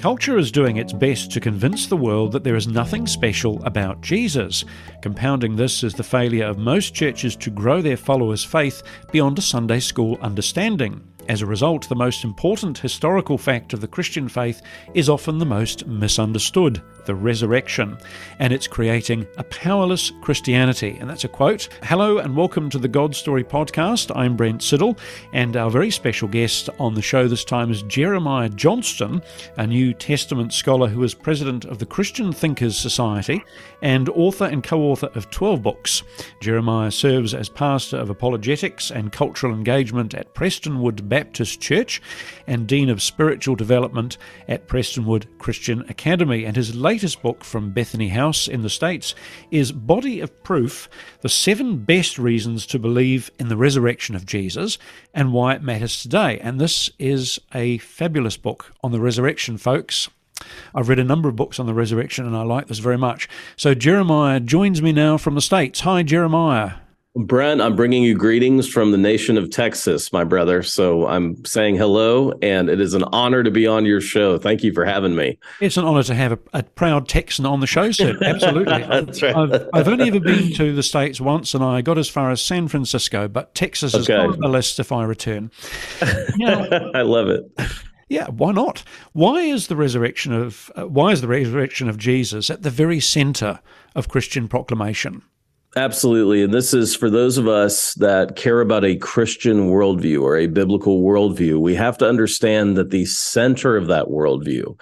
Culture is doing its best to convince the world that there is nothing special about Jesus. Compounding this is the failure of most churches to grow their followers' faith beyond a Sunday school understanding. As a result, the most important historical fact of the Christian faith is often the most misunderstood the resurrection. And it's creating a powerless Christianity. And that's a quote. Hello and welcome to the God Story podcast. I'm Brent Siddle, and our very special guest on the show this time is Jeremiah Johnston, a New Testament scholar who is president of the Christian Thinkers Society and author and co author of 12 books. Jeremiah serves as pastor of apologetics and cultural engagement at Prestonwood Baptist Church and Dean of Spiritual Development at Prestonwood Christian Academy. And his latest book from Bethany House in the States is Body of Proof The Seven Best Reasons to Believe in the Resurrection of Jesus and Why It Matters Today. And this is a fabulous book on the resurrection, folks. I've read a number of books on the resurrection and I like this very much. So, Jeremiah joins me now from the States. Hi, Jeremiah. Brent, I'm bringing you greetings from the nation of Texas, my brother. So I'm saying hello, and it is an honor to be on your show. Thank you for having me. It's an honor to have a, a proud Texan on the show, sir. Absolutely. That's right. I've, I've, only ever been to the States once, and I got as far as San Francisco, but Texas is okay. on the list if I return. Now, I love it. Yeah, why not? Why is the resurrection of uh, why is the resurrection of Jesus at the very center of Christian proclamation? Absolutely. And this is for those of us that care about a Christian worldview or a biblical worldview. We have to understand that the center of that worldview,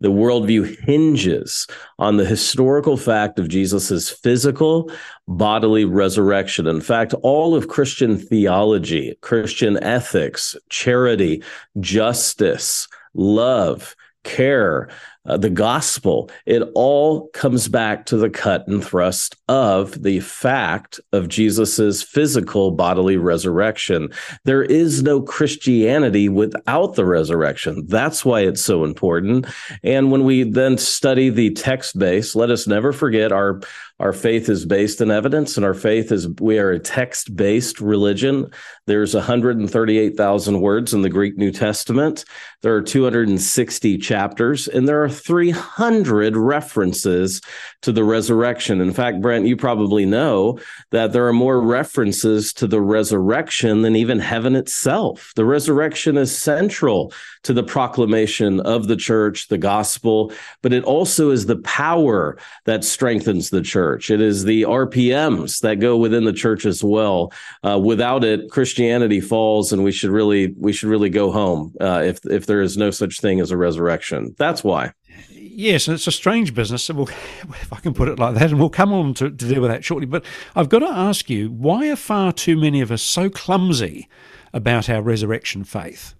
the worldview hinges on the historical fact of Jesus's physical bodily resurrection. In fact, all of Christian theology, Christian ethics, charity, justice, love, care, uh, the gospel, it all comes back to the cut and thrust of the fact of Jesus's physical bodily resurrection. There is no Christianity without the resurrection. That's why it's so important. And when we then study the text base, let us never forget our our faith is based in evidence and our faith is we are a text-based religion. There's 138,000 words in the Greek New Testament. There are 260 chapters and there are 300 references to the resurrection. In fact, Brent, you probably know that there are more references to the resurrection than even heaven itself. The resurrection is central to the proclamation of the church, the gospel, but it also is the power that strengthens the church. It is the RPMs that go within the church as well. Uh, without it, Christianity falls, and we should really we should really go home uh, if if there is no such thing as a resurrection. That's why. Yes, and it's a strange business, if I can put it like that, and we'll come on to, to deal with that shortly. But I've got to ask you, why are far too many of us so clumsy about our resurrection faith?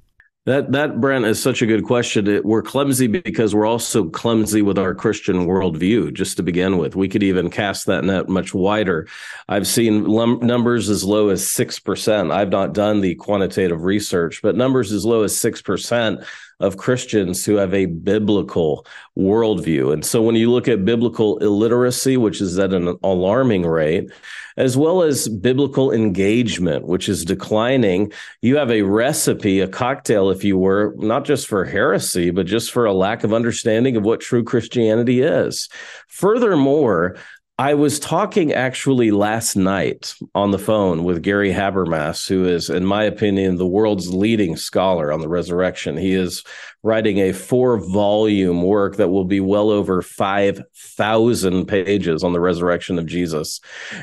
That that Brent is such a good question. We're clumsy because we're also clumsy with our Christian worldview. Just to begin with, we could even cast that net much wider. I've seen lum- numbers as low as six percent. I've not done the quantitative research, but numbers as low as six percent of Christians who have a biblical worldview. And so when you look at biblical illiteracy, which is at an alarming rate, as well as biblical engagement, which is declining, you have a recipe, a cocktail, if you were, not just for heresy, but just for a lack of understanding of what true Christianity is. Furthermore, I was talking actually last night on the phone with Gary Habermas, who is, in my opinion, the world's leading scholar on the resurrection. He is writing a four volume work that will be well over 5,000 pages on the resurrection of Jesus.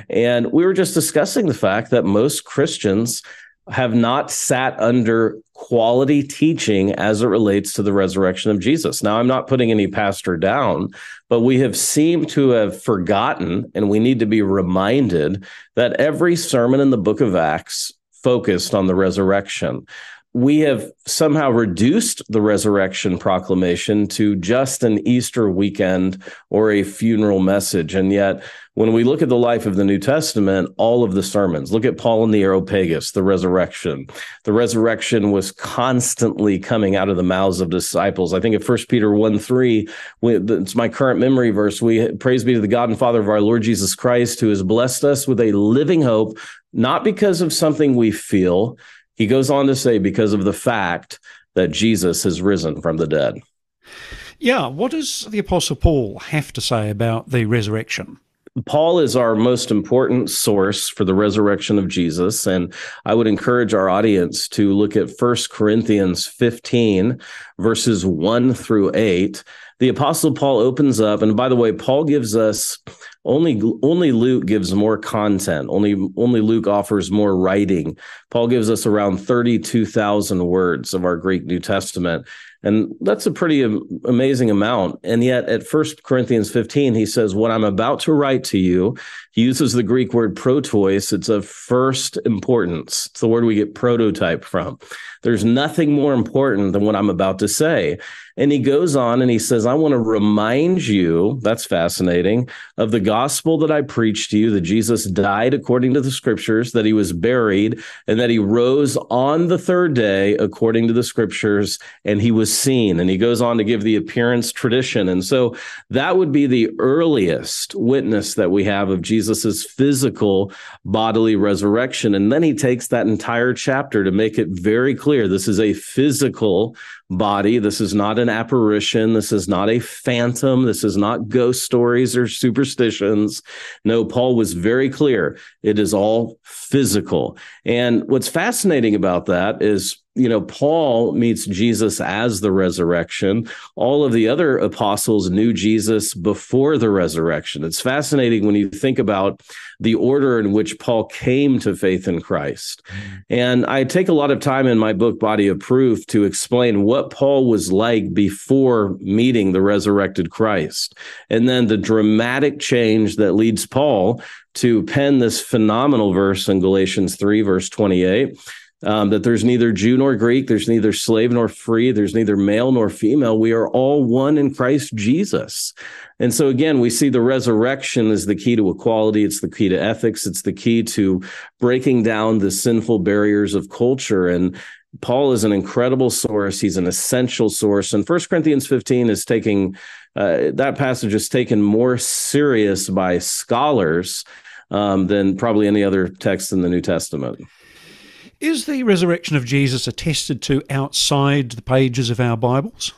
And we were just discussing the fact that most Christians have not sat under quality teaching as it relates to the resurrection of Jesus. Now, I'm not putting any pastor down, but we have seemed to have forgotten, and we need to be reminded that every sermon in the book of Acts focused on the resurrection we have somehow reduced the resurrection proclamation to just an Easter weekend or a funeral message. And yet, when we look at the life of the New Testament, all of the sermons, look at Paul and the Areopagus, the resurrection. The resurrection was constantly coming out of the mouths of disciples. I think at 1 Peter 1 3, it's my current memory verse. We praise be to the God and Father of our Lord Jesus Christ, who has blessed us with a living hope, not because of something we feel he goes on to say, because of the fact that Jesus has risen from the dead. Yeah, what does the Apostle Paul have to say about the resurrection? Paul is our most important source for the resurrection of Jesus. And I would encourage our audience to look at 1 Corinthians 15, verses 1 through 8. The Apostle Paul opens up, and by the way, Paul gives us only only Luke gives more content. Only only Luke offers more writing. Paul gives us around 32,000 words of our Greek New Testament. And that's a pretty amazing amount. And yet at First Corinthians 15, he says, What I'm about to write to you, he uses the Greek word protois. It's of first importance. It's the word we get prototype from. There's nothing more important than what I'm about to say. And he goes on and he says, I want to remind you, that's fascinating, of the gospel that I preached to you that Jesus died according to the scriptures, that he was buried, and that he rose on the third day according to the scriptures, and he was seen. And he goes on to give the appearance tradition. And so that would be the earliest witness that we have of Jesus's physical bodily resurrection. And then he takes that entire chapter to make it very clear this is a physical body. This is not an apparition. This is not a phantom. This is not ghost stories or superstitions. No, Paul was very clear. It is all physical. And what's fascinating about that is you know, Paul meets Jesus as the resurrection. All of the other apostles knew Jesus before the resurrection. It's fascinating when you think about the order in which Paul came to faith in Christ. And I take a lot of time in my book, Body of Proof, to explain what Paul was like before meeting the resurrected Christ. And then the dramatic change that leads Paul to pen this phenomenal verse in Galatians 3, verse 28 um, that there's neither Jew nor Greek, there's neither slave nor free, there's neither male nor female. We are all one in Christ Jesus. And so, again, we see the resurrection is the key to equality, it's the key to ethics, it's the key to breaking down the sinful barriers of culture. And Paul is an incredible source. He's an essential source. And First Corinthians 15 is taking uh, that passage is taken more serious by scholars um, than probably any other text in the New Testament. Is the resurrection of Jesus attested to outside the pages of our Bibles?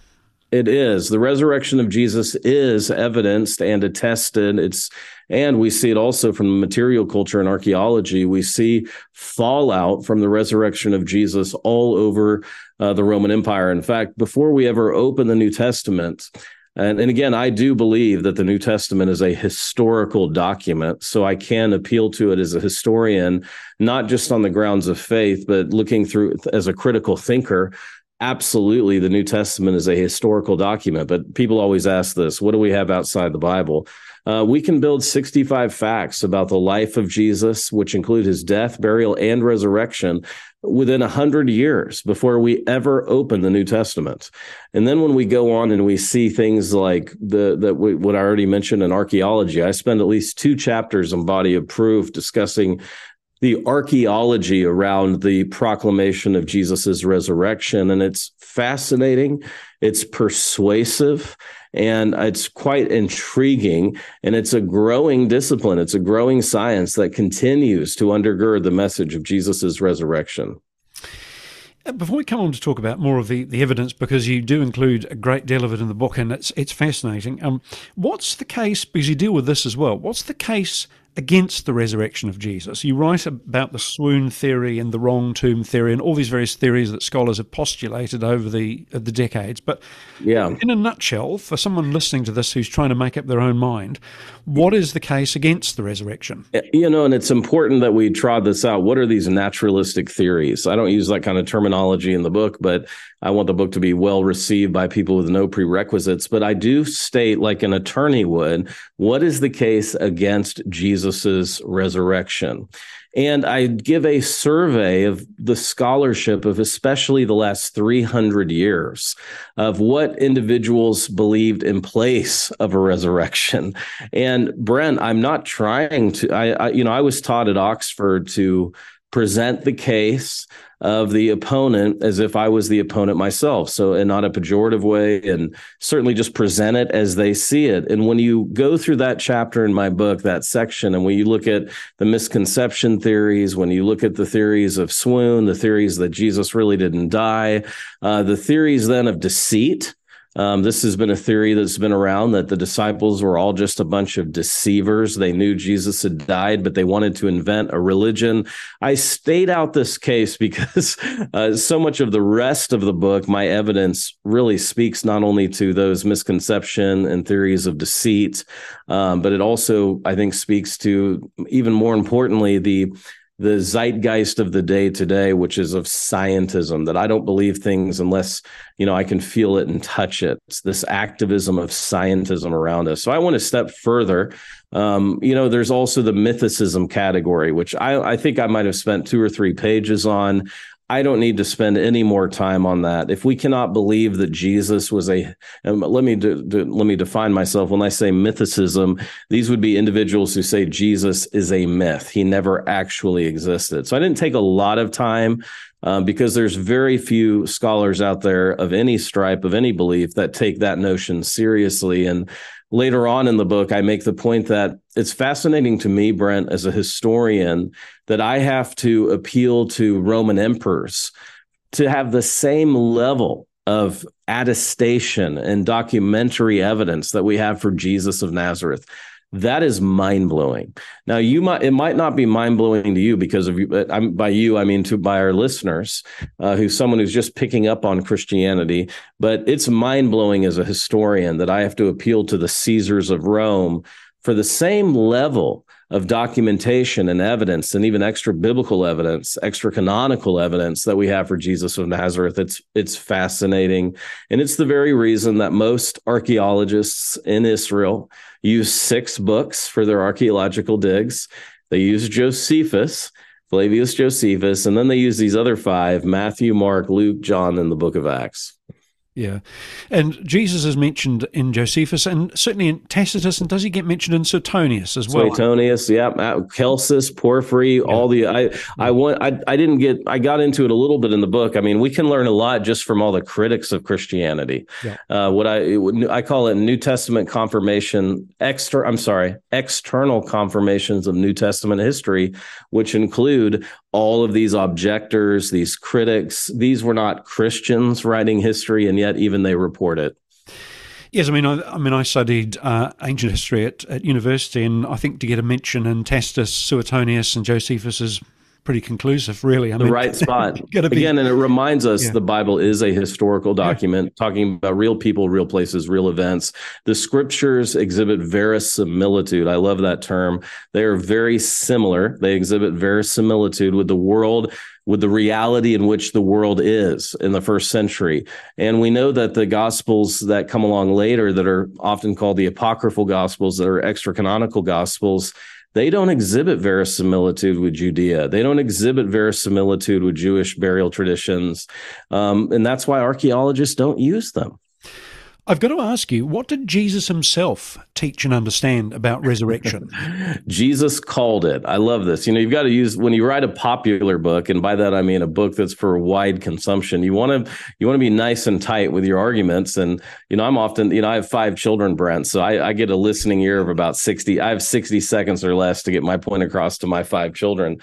It is. The resurrection of Jesus is evidenced and attested. It's and we see it also from material culture and archaeology. We see fallout from the resurrection of Jesus all over uh, the Roman Empire. In fact, before we ever open the New Testament, and, and again, I do believe that the New Testament is a historical document. So I can appeal to it as a historian, not just on the grounds of faith, but looking through as a critical thinker. Absolutely, the New Testament is a historical document. But people always ask this what do we have outside the Bible? Uh, we can build 65 facts about the life of Jesus, which include his death, burial, and resurrection within 100 years before we ever open the New Testament. And then when we go on and we see things like the that what I already mentioned in archaeology, I spend at least two chapters in Body of Proof discussing the archaeology around the proclamation of Jesus's resurrection. And it's fascinating, it's persuasive, and it's quite intriguing. And it's a growing discipline, it's a growing science that continues to undergird the message of Jesus's resurrection. Before we come on to talk about more of the, the evidence, because you do include a great deal of it in the book, and it's it's fascinating. Um, what's the case? Because you deal with this as well. What's the case against the resurrection of Jesus. You write about the swoon theory and the wrong tomb theory and all these various theories that scholars have postulated over the uh, the decades. But yeah. in a nutshell, for someone listening to this who's trying to make up their own mind, what is the case against the resurrection? You know, and it's important that we trod this out. What are these naturalistic theories? I don't use that kind of terminology in the book, but I want the book to be well received by people with no prerequisites. But I do state, like an attorney would, what is the case against Jesus's resurrection? And I give a survey of the scholarship of especially the last 300 years of what individuals believed in place of a resurrection. And Brent, I'm not trying to, I, I you know, I was taught at Oxford to present the case of the opponent as if I was the opponent myself. So, in not a pejorative way, and certainly just present it as they see it. And when you go through that chapter in my book, that section, and when you look at the misconception theories, when you look at the theories of swoon, the theories that Jesus really didn't die, uh, the theories then of deceit, Um, this has been a theory that's been around that the disciples were all just a bunch of deceivers. They knew Jesus had died, but they wanted to invent a religion. I stayed out this case because uh, so much of the rest of the book, my evidence really speaks not only to those misconception and theories of deceit, um, but it also, I think, speaks to even more importantly the the zeitgeist of the day today, which is of scientism, that I don't believe things unless, you know, I can feel it and touch it. It's this activism of scientism around us. So I want to step further. Um, you know, there's also the mythicism category, which I, I think I might have spent two or three pages on. I don't need to spend any more time on that. If we cannot believe that Jesus was a, let me do, do, let me define myself. When I say mythicism, these would be individuals who say Jesus is a myth. He never actually existed. So I didn't take a lot of time um, because there's very few scholars out there of any stripe of any belief that take that notion seriously. And later on in the book, I make the point that it's fascinating to me, Brent, as a historian, that I have to appeal to Roman emperors to have the same level of attestation and documentary evidence that we have for Jesus of Nazareth. That is mind blowing. Now, you might it might not be mind blowing to you because of you. But I'm, by you, I mean to by our listeners, uh, who's someone who's just picking up on Christianity. But it's mind blowing as a historian that I have to appeal to the Caesars of Rome for the same level of documentation and evidence and even extra biblical evidence extra canonical evidence that we have for jesus of nazareth. It's it's fascinating. And it's the very reason that most archaeologists in israel use six books for their archaeological digs. They use josephus flavius josephus and then they use these other five matthew mark luke john and the book of acts yeah. And Jesus is mentioned in Josephus and certainly in Tacitus. And does he get mentioned in Suetonius as well? Suetonius, yeah. Celsus, Porphyry, yeah. all the, I, I want, I, I didn't get, I got into it a little bit in the book. I mean, we can learn a lot just from all the critics of Christianity. Yeah. Uh, what I, I call it New Testament confirmation, extra, I'm sorry, external confirmations of New Testament history, which include all of these objectors, these critics. These were not Christians writing history, and yet even they report it. Yes, I mean, I, I mean, I studied uh, ancient history at, at university, and I think to get a mention in Tacitus, Suetonius, and Josephus is pretty conclusive, really. I the mean, right spot. be, Again, and it reminds us yeah. the Bible is a historical document yeah. talking about real people, real places, real events. The scriptures exhibit verisimilitude. I love that term. They are very similar. They exhibit verisimilitude with the world with the reality in which the world is in the first century. And we know that the gospels that come along later that are often called the apocryphal gospels that are extra canonical gospels they don't exhibit verisimilitude with Judea. They don't exhibit verisimilitude with Jewish burial traditions. Um, and that's why archaeologists don't use them. I've got to ask you, what did Jesus himself teach and understand about resurrection? Jesus called it. I love this. You know, you've got to use when you write a popular book, and by that I mean a book that's for wide consumption. You want to you want to be nice and tight with your arguments. And you know, I'm often you know I have five children, Brent, so I, I get a listening ear of about sixty. I have sixty seconds or less to get my point across to my five children.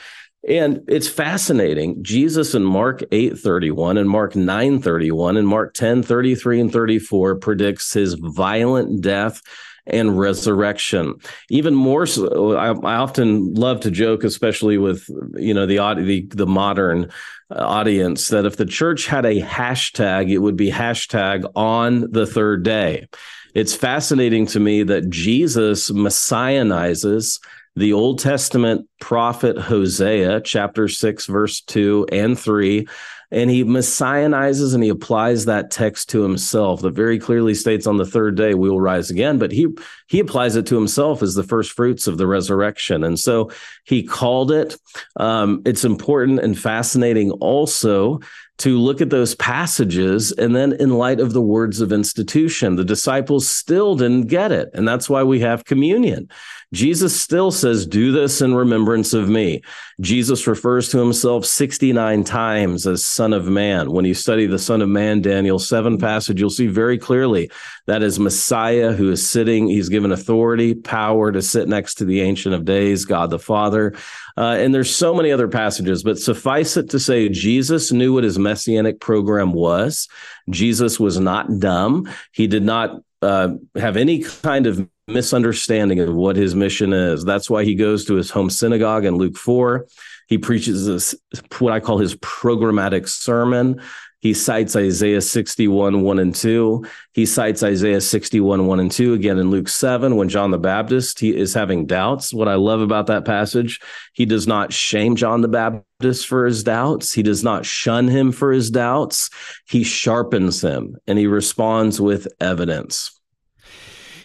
And it's fascinating. Jesus in Mark 8:31 and Mark 9:31 and Mark 10:33 and 34 predicts his violent death and resurrection. Even more so, I, I, often love to joke, especially with you know the the, the modern uh, audience, that if the church had a hashtag, it would be hashtag on the third day. It's fascinating to me that Jesus messianizes the Old Testament prophet Hosea, chapter 6, verse 2 and 3. And he messianizes and he applies that text to himself that very clearly states on the third day we will rise again. But he he applies it to himself as the first fruits of the resurrection. And so he called it. Um, it's important and fascinating also to look at those passages and then in light of the words of institution the disciples still didn't get it and that's why we have communion Jesus still says, Do this in remembrance of me. Jesus refers to himself 69 times as Son of Man. When you study the Son of Man, Daniel 7 passage, you'll see very clearly that is Messiah who is sitting. He's given authority, power to sit next to the Ancient of Days, God the Father. Uh, and there's so many other passages, but suffice it to say, Jesus knew what his messianic program was. Jesus was not dumb. He did not uh, have any kind of misunderstanding of what his mission is. That's why he goes to his home synagogue in Luke 4. He preaches this, what I call his programmatic sermon. He cites Isaiah 61, 1 and 2. He cites Isaiah 61, 1 and 2 again in Luke 7 when John the Baptist he is having doubts. What I love about that passage, he does not shame John the Baptist for his doubts. He does not shun him for his doubts. He sharpens him and he responds with evidence.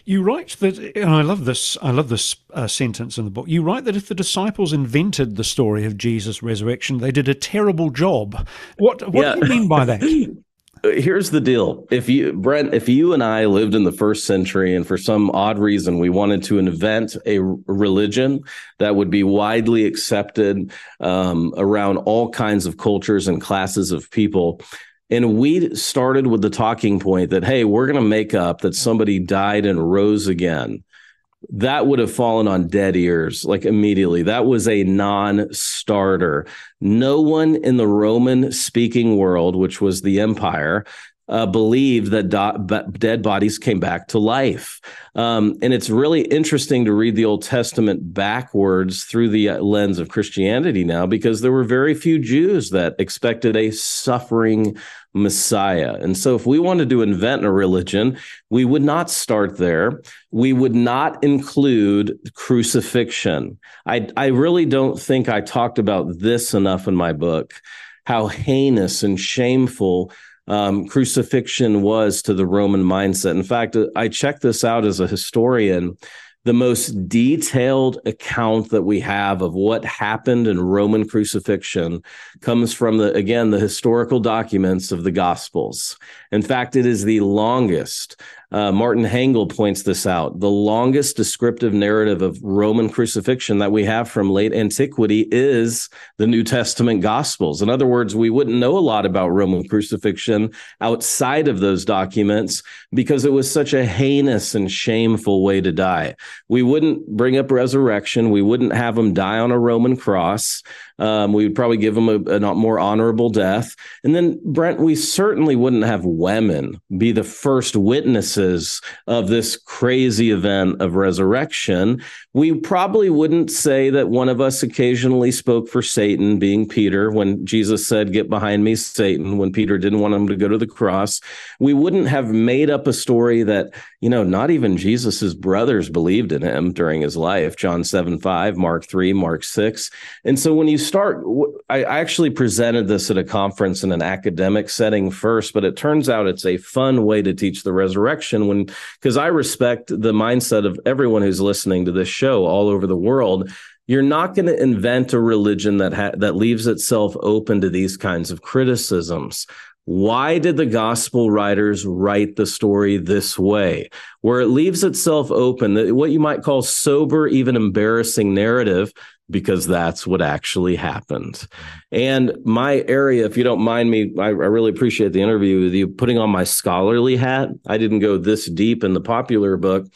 You write that, and I love this. I love this uh, sentence in the book. You write that if the disciples invented the story of Jesus' resurrection, they did a terrible job. What What yeah. do you mean by that? Here's the deal. If you, Brent, if you and I lived in the first century and for some odd reason we wanted to invent a religion that would be widely accepted um, around all kinds of cultures and classes of people, and we started with the talking point that, hey, we're going to make up that somebody died and rose again. That would have fallen on dead ears like immediately. That was a non starter. No one in the Roman speaking world, which was the empire, uh, believed that do- dead bodies came back to life. Um, and it's really interesting to read the Old Testament backwards through the uh, lens of Christianity now, because there were very few Jews that expected a suffering Messiah. And so, if we wanted to invent a religion, we would not start there. We would not include crucifixion. I, I really don't think I talked about this enough in my book how heinous and shameful um, crucifixion was to the Roman mindset. In fact, I checked this out as a historian. The most detailed account that we have of what happened in Roman crucifixion comes from the, again, the historical documents of the Gospels. In fact, it is the longest uh, Martin Hengel points this out. The longest descriptive narrative of Roman crucifixion that we have from late antiquity is the New Testament Gospels. In other words, we wouldn't know a lot about Roman crucifixion outside of those documents because it was such a heinous and shameful way to die. We wouldn't bring up resurrection. We wouldn't have them die on a Roman cross. Um, we would probably give them a, a, more honorable death. And then, Brent, we certainly wouldn't have women be the first witnesses of this crazy event of resurrection. We probably wouldn't say that one of us occasionally spoke for Satan, being Peter, when Jesus said, Get behind me, Satan, when Peter didn't want him to go to the cross. We wouldn't have made up a story that, you know, not even Jesus's brothers believed in him during his life. John 7 5, Mark 3, Mark 6. And so when you start, I actually presented this at a conference in an academic setting first, but it turns out it's a fun way to teach the resurrection when, because I respect the mindset of everyone who's listening to this show all over the world. You're not going to invent a religion that ha- that leaves itself open to these kinds of criticisms. Why did the gospel writers write the story this way, where it leaves itself open, what you might call sober, even embarrassing narrative because that's what actually happened. And my area, if you don't mind me, I, I, really appreciate the interview with you putting on my scholarly hat. I didn't go this deep in the popular book.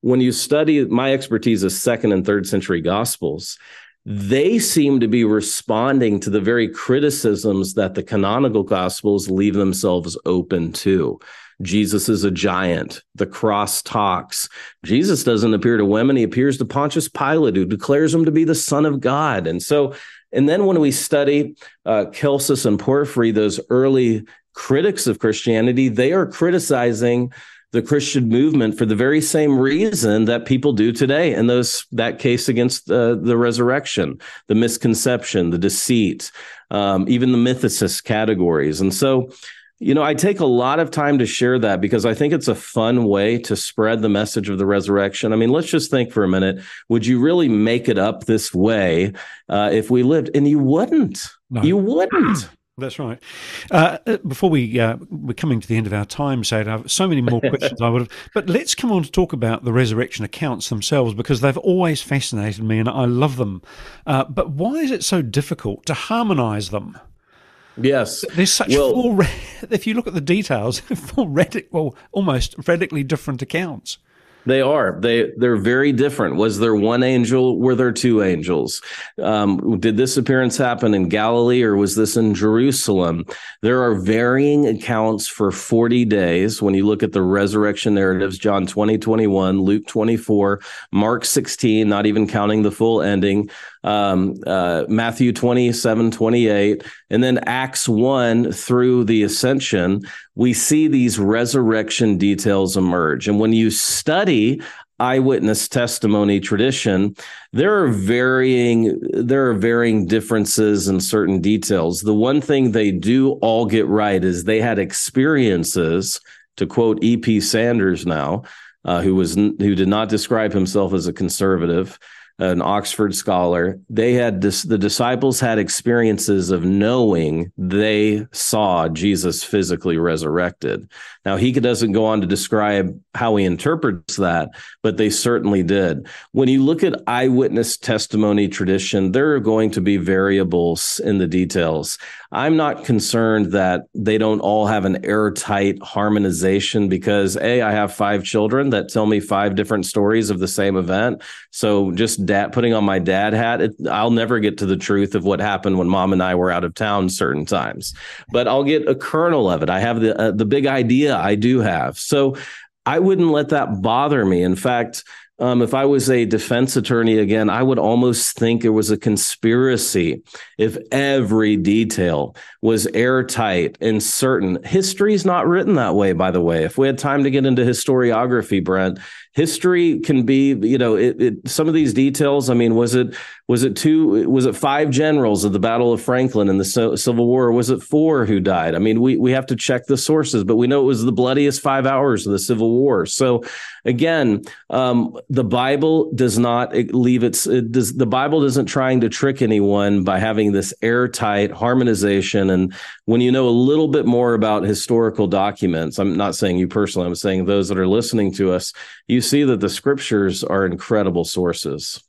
When you study, my expertise is second and third century gospels. They seem to be responding to the very criticisms that the canonical gospels leave themselves open to. Jesus is a giant. The cross talks. Jesus doesn't appear to women. He appears to Pontius Pilate, who declares him to be the Son of God. And so, and then when we study uh, Celsus and Porphyry, those early critics of Christianity, they are criticizing the Christian movement for the very same reason that people do today in those that case against uh, the resurrection, the misconception, the deceit, um, even the mythicist categories. And so you know, I take a lot of time to share that because I think it's a fun way to spread the message of the resurrection. I mean, let's just think for a minute. Would you really make it up this way uh, if we lived? And you wouldn't. No. You wouldn't. That's right. Uh, uh, before we uh, we're coming to the end of our time, Sade, I have so many more questions I would have. But let's come on to talk about the resurrection accounts themselves because they've always fascinated me and I love them. Uh, but why is it so difficult to harmonise them? Yes, there's such well, four. If you look at the details, four radic, well, almost radically different accounts. They are. They they're very different. Was there one angel? Were there two angels? Um, did this appearance happen in Galilee or was this in Jerusalem? There are varying accounts for 40 days when you look at the resurrection narratives, John 20, 21, Luke 24, Mark 16, not even counting the full ending, um, uh, Matthew 27, 28, and then Acts 1 through the ascension, we see these resurrection details emerge. And when you study eyewitness testimony tradition there are varying there are varying differences in certain details the one thing they do all get right is they had experiences to quote ep sanders now uh, who was who did not describe himself as a conservative an Oxford scholar, they had the disciples had experiences of knowing they saw Jesus physically resurrected. Now, he doesn't go on to describe how he interprets that, but they certainly did. When you look at eyewitness testimony tradition, there are going to be variables in the details. I'm not concerned that they don't all have an airtight harmonization because A, I have five children that tell me five different stories of the same event. So just dad putting on my dad hat, it, I'll never get to the truth of what happened when mom and I were out of town certain times, but I'll get a kernel of it. I have the, uh, the big idea I do have. So I wouldn't let that bother me. In fact, um, if I was a defense attorney again, I would almost think it was a conspiracy if every detail was airtight and certain. History's not written that way, by the way. If we had time to get into historiography, Brent, history can be, you know, it, it, some of these details. I mean, was it was it two? Was it five generals of the Battle of Franklin in the Civil War? Was it four who died? I mean, we we have to check the sources, but we know it was the bloodiest five hours of the Civil War. So, again, um, the Bible does not leave its. It does, the Bible doesn't trying to trick anyone by having this airtight harmonization. And when you know a little bit more about historical documents, I'm not saying you personally. I'm saying those that are listening to us. You see that the scriptures are incredible sources.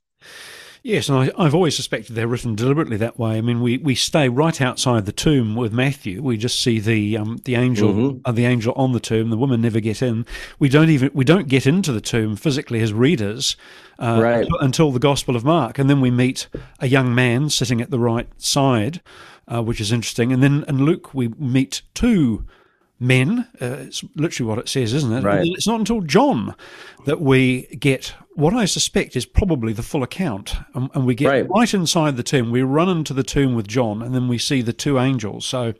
Yes, and I, have always suspected they're written deliberately that way. I mean, we, we stay right outside the tomb with Matthew. We just see the um, the angel mm-hmm. uh, the angel on the tomb. The women never get in. We don't even we don't get into the tomb physically as readers uh, right. until, until, the Gospel of Mark, and then we meet a young man sitting at the right side, uh, which is interesting. And then in Luke we meet two men. Uh, it's literally what it says, isn't it? Right. It's not until John that we get what I suspect is probably the full account. And, and we get right. right. inside the tomb. We run into the tomb with John, and then we see the two angels. So.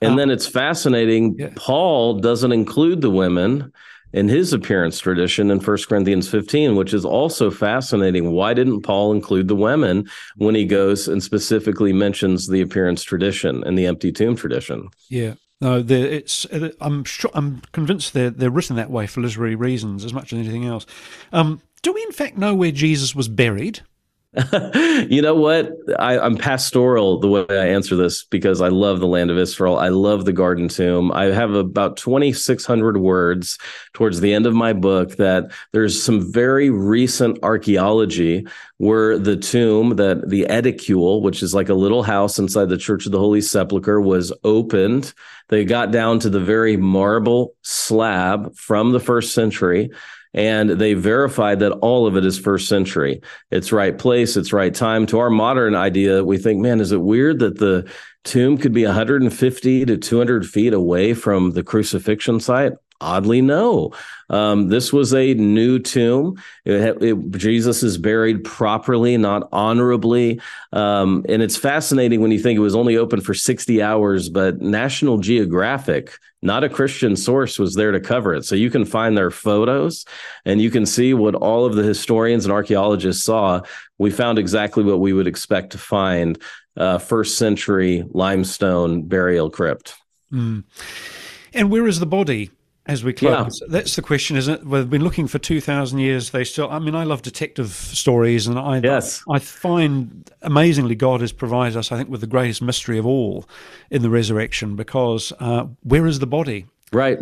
And um, then it's fascinating. Yeah. Paul doesn't include the women in his appearance tradition in 1 Corinthians 15, which is also fascinating. Why didn't Paul include the women when he goes and specifically mentions the appearance tradition and the empty tomb tradition? Yeah. No, it's. I'm sure. I'm convinced they're they're written that way for literary reasons as much as anything else. Um, do we in fact know where Jesus was buried? you know what? I, am pastoral the way I answer this because I love the land of Israel. I love the Garden Tomb. I have about 2,600 words towards the end of my book that there's some very recent archaeology where the tomb, that the edicule, which is like a little house inside the Church of the Holy Sepulchre, was opened. They got down to the very marble slab from the first century and they verified that all of it is first century. It's right place, it's right time. To our modern idea, we think, man, is it weird that the tomb could be 150 to 200 feet away from the crucifixion site? Oddly, no. Um, this was a new tomb. It, it, Jesus is buried properly, not honorably. Um, and it's fascinating when you think it was only open for 60 hours, but National Geographic, not a Christian source, was there to cover it. So you can find their photos and you can see what all of the historians and archaeologists saw. We found exactly what we would expect to find uh, first century limestone burial crypt. Mm. And where is the body? As we close. Yeah. That's the question, isn't it? We've been looking for 2,000 years. They still, I mean, I love detective stories, and I, yes. I find amazingly God has provided us, I think, with the greatest mystery of all in the resurrection because uh, where is the body? Right.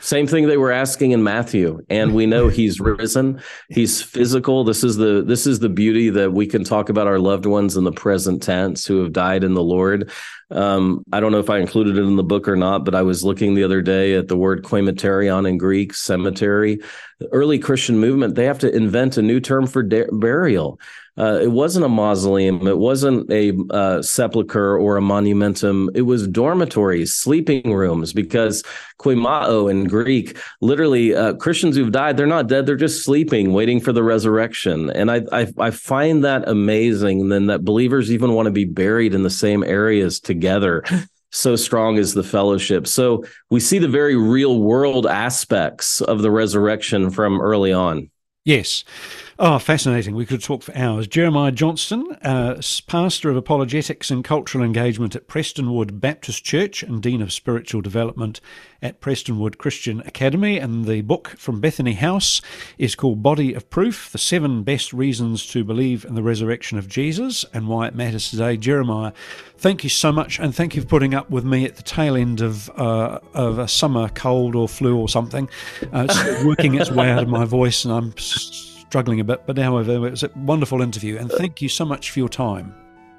Same thing they were asking in Matthew, and we know he's risen. He's physical. This is the this is the beauty that we can talk about our loved ones in the present tense who have died in the Lord. Um, I don't know if I included it in the book or not, but I was looking the other day at the word koimeterion in Greek, cemetery. The early Christian movement, they have to invent a new term for de- burial. Uh, it wasn't a mausoleum. It wasn't a uh, sepulcher or a monumentum. It was dormitories, sleeping rooms, because koimao in Greek, literally, uh, Christians who've died, they're not dead. They're just sleeping, waiting for the resurrection. And I, I, I find that amazing. Then that believers even want to be buried in the same areas together. so strong is the fellowship. So we see the very real world aspects of the resurrection from early on. Yes. Oh, fascinating. We could talk for hours. Jeremiah Johnston, uh, pastor of apologetics and cultural engagement at Prestonwood Baptist Church and Dean of Spiritual Development at Prestonwood Christian Academy. And the book from Bethany House is called Body of Proof The Seven Best Reasons to Believe in the Resurrection of Jesus and Why It Matters Today. Jeremiah, thank you so much. And thank you for putting up with me at the tail end of, uh, of a summer cold or flu or something. Uh, it's working its way out of my voice, and I'm struggling a bit. But however, it was a wonderful interview. And thank you so much for your time.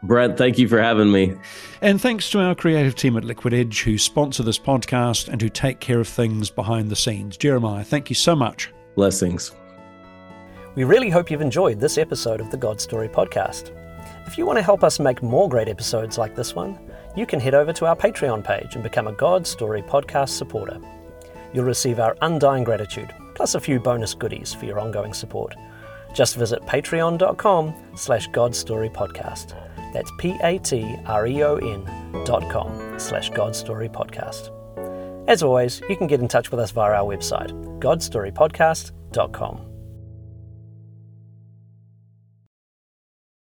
Brent, thank you for having me. And thanks to our creative team at Liquid Edge who sponsor this podcast and who take care of things behind the scenes. Jeremiah, thank you so much. Blessings. We really hope you've enjoyed this episode of the God Story podcast. If you want to help us make more great episodes like this one, you can head over to our Patreon page and become a God Story podcast supporter. You'll receive our undying gratitude, plus a few bonus goodies for your ongoing support. Just visit patreon.com slash godstorypodcast. That's P-A-T-R-E-O-N dot com slash godstorypodcast. As always, you can get in touch with us via our website, godstorypodcast.com.